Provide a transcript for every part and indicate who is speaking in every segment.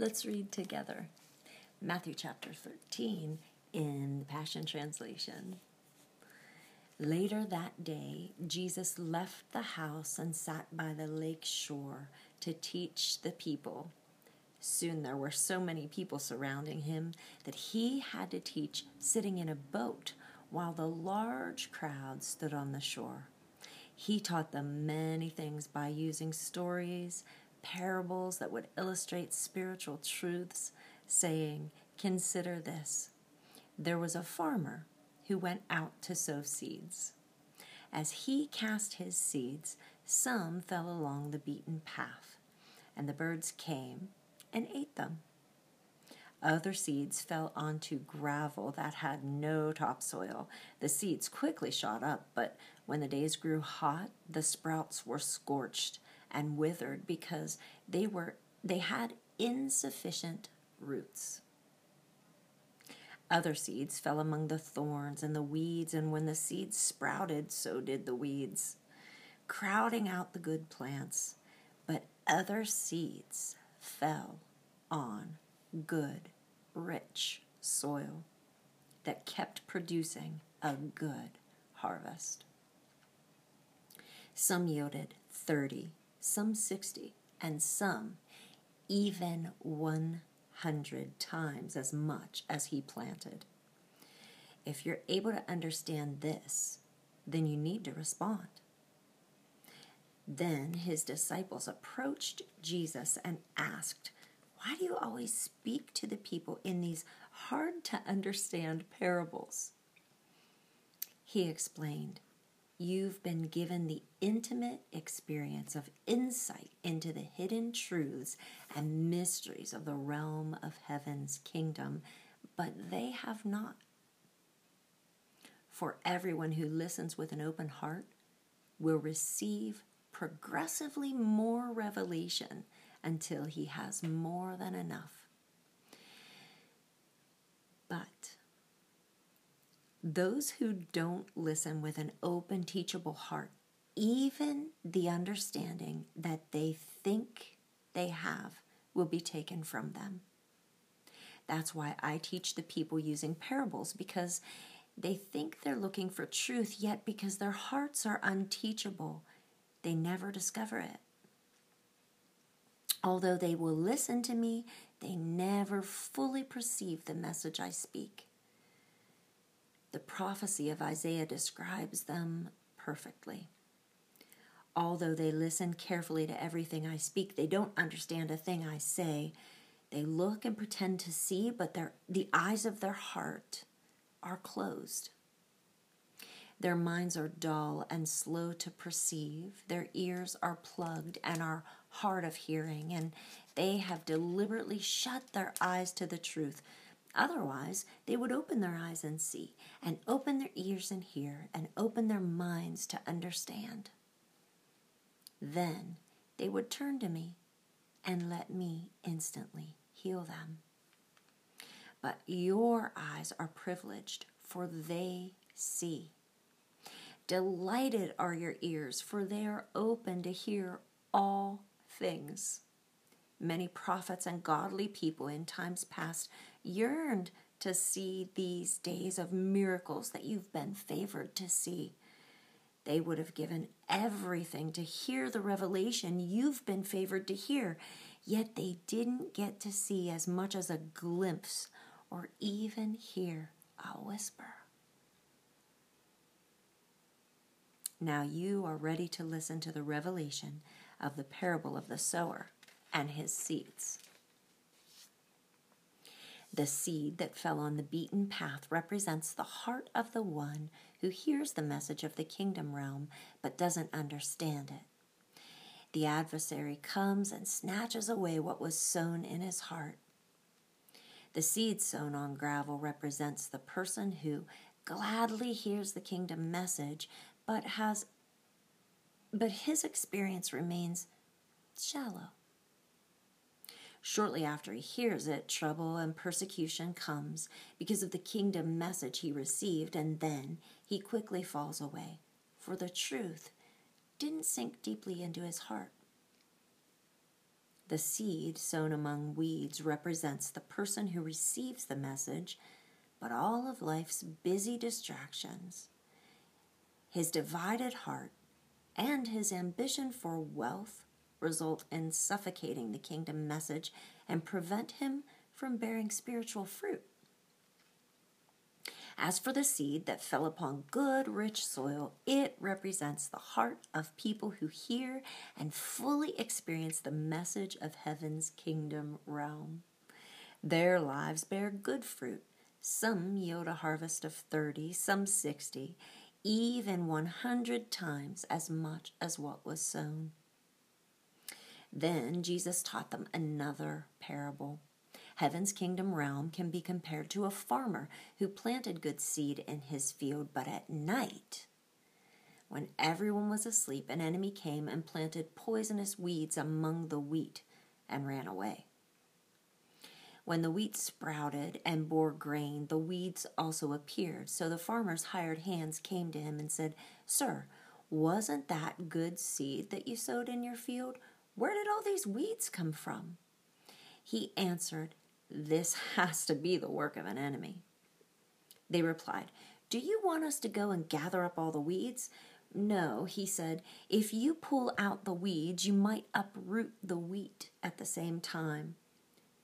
Speaker 1: Let's read together Matthew chapter 13 in the Passion Translation. Later that day, Jesus left the house and sat by the lake shore to teach the people. Soon there were so many people surrounding him that he had to teach sitting in a boat while the large crowd stood on the shore. He taught them many things by using stories, parables that would illustrate spiritual truths, saying, Consider this. There was a farmer who went out to sow seeds. As he cast his seeds, some fell along the beaten path, and the birds came and ate them. Other seeds fell onto gravel that had no topsoil. The seeds quickly shot up, but when the days grew hot, the sprouts were scorched and withered because they were they had insufficient roots. Other seeds fell among the thorns and the weeds, and when the seeds sprouted, so did the weeds, crowding out the good plants. But other seeds fell on good, rich soil that kept producing a good harvest. Some yielded 30, some 60, and some even 100 times as much as he planted. If you're able to understand this, then you need to respond. Then his disciples approached Jesus and asked, Why do you always speak to the people in these hard to understand parables? He explained, You've been given the intimate experience of insight into the hidden truths and mysteries of the realm of heaven's kingdom, but they have not. For everyone who listens with an open heart will receive progressively more revelation until he has more than enough. But those who don't listen with an open, teachable heart, even the understanding that they think they have, will be taken from them. That's why I teach the people using parables because they think they're looking for truth, yet because their hearts are unteachable, they never discover it. Although they will listen to me, they never fully perceive the message I speak. The prophecy of Isaiah describes them perfectly. Although they listen carefully to everything I speak, they don't understand a thing I say. They look and pretend to see, but the eyes of their heart are closed. Their minds are dull and slow to perceive. Their ears are plugged and are hard of hearing, and they have deliberately shut their eyes to the truth Otherwise, they would open their eyes and see, and open their ears and hear, and open their minds to understand. Then they would turn to me and let me instantly heal them. But your eyes are privileged, for they see. Delighted are your ears, for they are open to hear all things. Many prophets and godly people in times past yearned to see these days of miracles that you've been favored to see. They would have given everything to hear the revelation you've been favored to hear, yet they didn't get to see as much as a glimpse or even hear a whisper. Now you are ready to listen to the revelation of the parable of the sower and his seeds. The seed that fell on the beaten path represents the heart of the one who hears the message of the kingdom realm but doesn't understand it. The adversary comes and snatches away what was sown in his heart. The seed sown on gravel represents the person who gladly hears the kingdom message but has but his experience remains shallow. Shortly after he hears it, trouble and persecution comes because of the kingdom message he received, and then he quickly falls away, for the truth didn't sink deeply into his heart. The seed sown among weeds represents the person who receives the message, but all of life's busy distractions, his divided heart, and his ambition for wealth result in suffocating the kingdom message and prevent him from bearing spiritual fruit. As for the seed that fell upon good, rich soil, it represents the heart of people who hear and fully experience the message of heaven's kingdom realm. Their lives bear good fruit. Some yield a harvest of 30, some 60, even 100 times as much as what was sown. Then Jesus taught them another parable. Heaven's kingdom realm can be compared to a farmer who planted good seed in his field, but at night, when everyone was asleep, an enemy came and planted poisonous weeds among the wheat and ran away. When the wheat sprouted and bore grain, the weeds also appeared. So the farmer's hired hands came to him and said, Sir, wasn't that good seed that you sowed in your field? Where did all these weeds come from? He answered, this has to be the work of an enemy. They replied, Do you want us to go and gather up all the weeds? No, he said, if you pull out the weeds, you might uproot the wheat at the same time.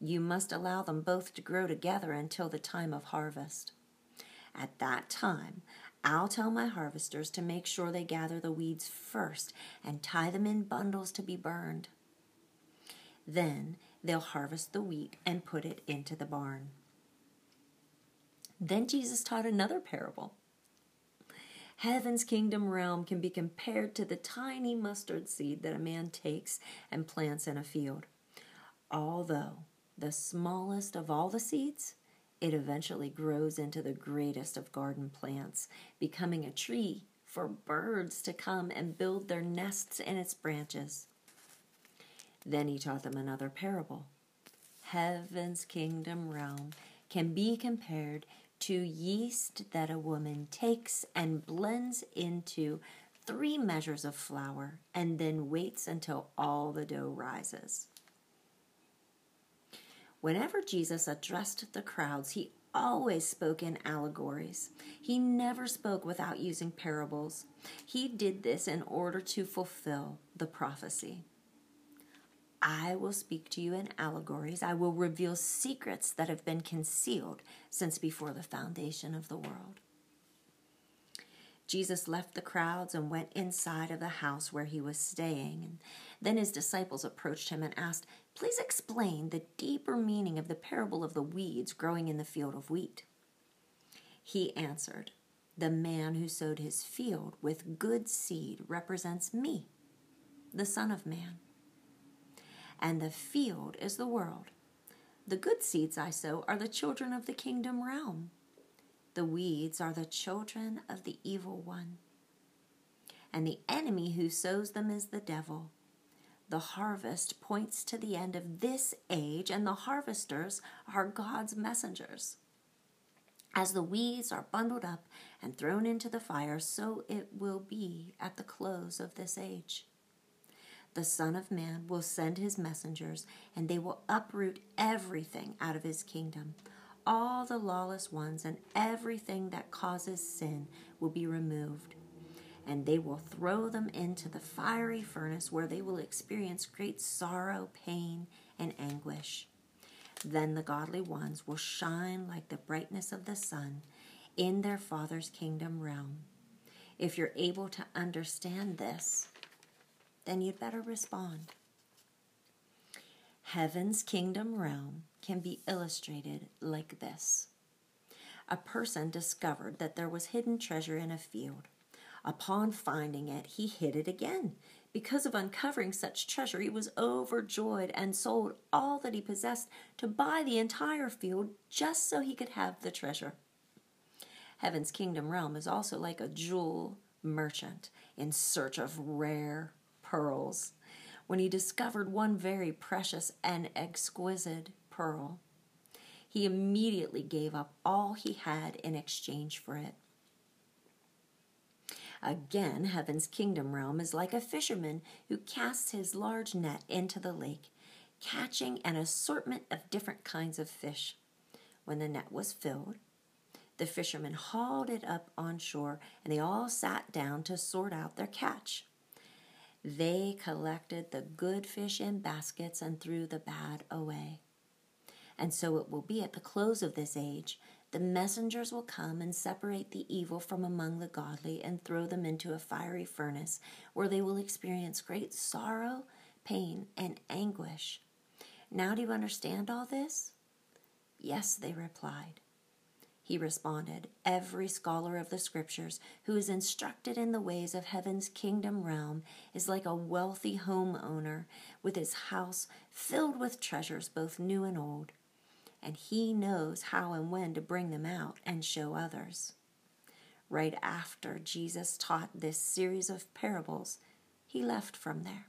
Speaker 1: You must allow them both to grow together until the time of harvest. At that time, I'll tell my harvesters to make sure they gather the weeds first and tie them in bundles to be burned. Then they'll harvest the wheat and put it into the barn. Then Jesus taught another parable. Heaven's kingdom realm can be compared to the tiny mustard seed that a man takes and plants in a field. Although the smallest of all the seeds, it eventually grows into the greatest of garden plants, becoming a tree for birds to come and build their nests in its branches. Then he taught them another parable. Heaven's kingdom realm can be compared to yeast that a woman takes and blends into three measures of flour and then waits until all the dough rises. Whenever Jesus addressed the crowds, he always spoke in allegories. He never spoke without using parables. He did this in order to fulfill the prophecy. I will speak to you in allegories. I will reveal secrets that have been concealed since before the foundation of the world. Jesus left the crowds and went inside of the house where he was staying. Then his disciples approached him and asked, Please explain the deeper meaning of the parable of the weeds growing in the field of wheat. He answered, The man who sowed his field with good seed represents me, the Son of Man and the field is the world. The good seeds I sow are the children of the kingdom realm. The weeds are the children of the evil one. And the enemy who sows them is the devil. The harvest points to the end of this age, and the harvesters are God's messengers. As the weeds are bundled up and thrown into the fire, so it will be at the close of this age the Son of Man will send his messengers, and they will uproot everything out of his kingdom. All the lawless ones and everything that causes sin will be removed, and they will throw them into the fiery furnace where they will experience great sorrow, pain, and anguish. Then the godly ones will shine like the brightness of the sun in their Father's kingdom realm. If you're able to understand this, then you'd better respond. Heaven's kingdom realm can be illustrated like this A person discovered that there was hidden treasure in a field. Upon finding it, he hid it again. Because of uncovering such treasure, he was overjoyed and sold all that he possessed to buy the entire field just so he could have the treasure. Heaven's kingdom realm is also like a jewel merchant in search of rare pearls when he discovered one very precious and exquisite pearl. He immediately gave up all he had in exchange for it. Again, heaven's kingdom realm is like a fisherman who casts his large net into the lake. catching an assortment of different kinds of fish. When the net was filled, the fishermen hauled it up on shore and they all sat down to sort out their catch. They collected the good fish in baskets and threw the bad away. And so it will be at the close of this age. The messengers will come and separate the evil from among the godly and throw them into a fiery furnace, where they will experience great sorrow, pain, and anguish. Now, do you understand all this? Yes, they replied. He responded, Every scholar of the scriptures who is instructed in the ways of heaven's kingdom realm is like a wealthy homeowner with his house filled with treasures, both new and old and he knows how and when to bring them out and show others. Right after Jesus taught this series of parables, he left from there.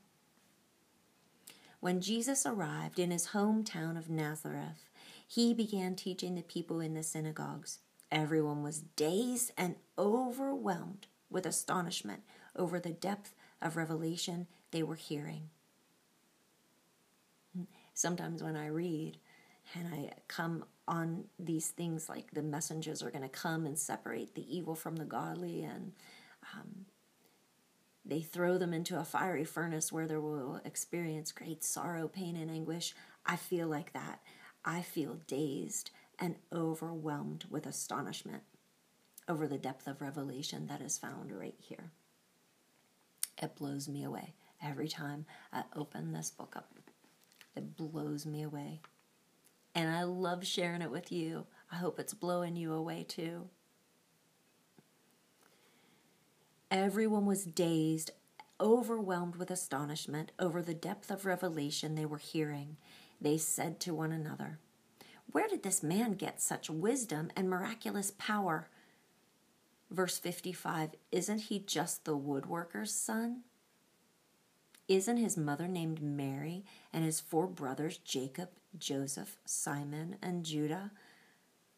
Speaker 1: When Jesus arrived in his hometown of Nazareth, he began teaching the people in the synagogues. Everyone was dazed and overwhelmed with astonishment over the depth of revelation they were hearing. Sometimes when I read, and I come on these things like the messengers are going to come and separate the evil from the godly, and um, they throw them into a fiery furnace where they will experience great sorrow, pain, and anguish. I feel like that. I feel dazed and overwhelmed with astonishment over the depth of revelation that is found right here. It blows me away every time I open this book up. It blows me away and I love sharing it with you. I hope it's blowing you away too. Everyone was dazed, overwhelmed with astonishment over the depth of revelation they were hearing. They said to one another, Where did this man get such wisdom and miraculous power? Verse 55 Isn't he just the woodworker's son? Isn't his mother named Mary and his four brothers Jacob, Joseph, Simon, and Judah?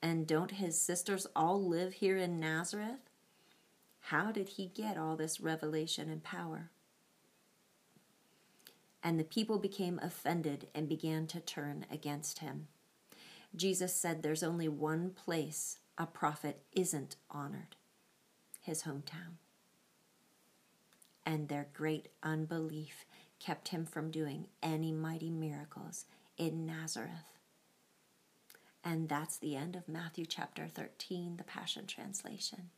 Speaker 1: And don't his sisters all live here in Nazareth? How did he get all this revelation and power? And the people became offended and began to turn against him. Jesus said there's only one place a prophet isn't honored his hometown and their great unbelief kept him from doing any mighty miracles in Nazareth. And that's the end of Matthew chapter 13, the Passion Translation.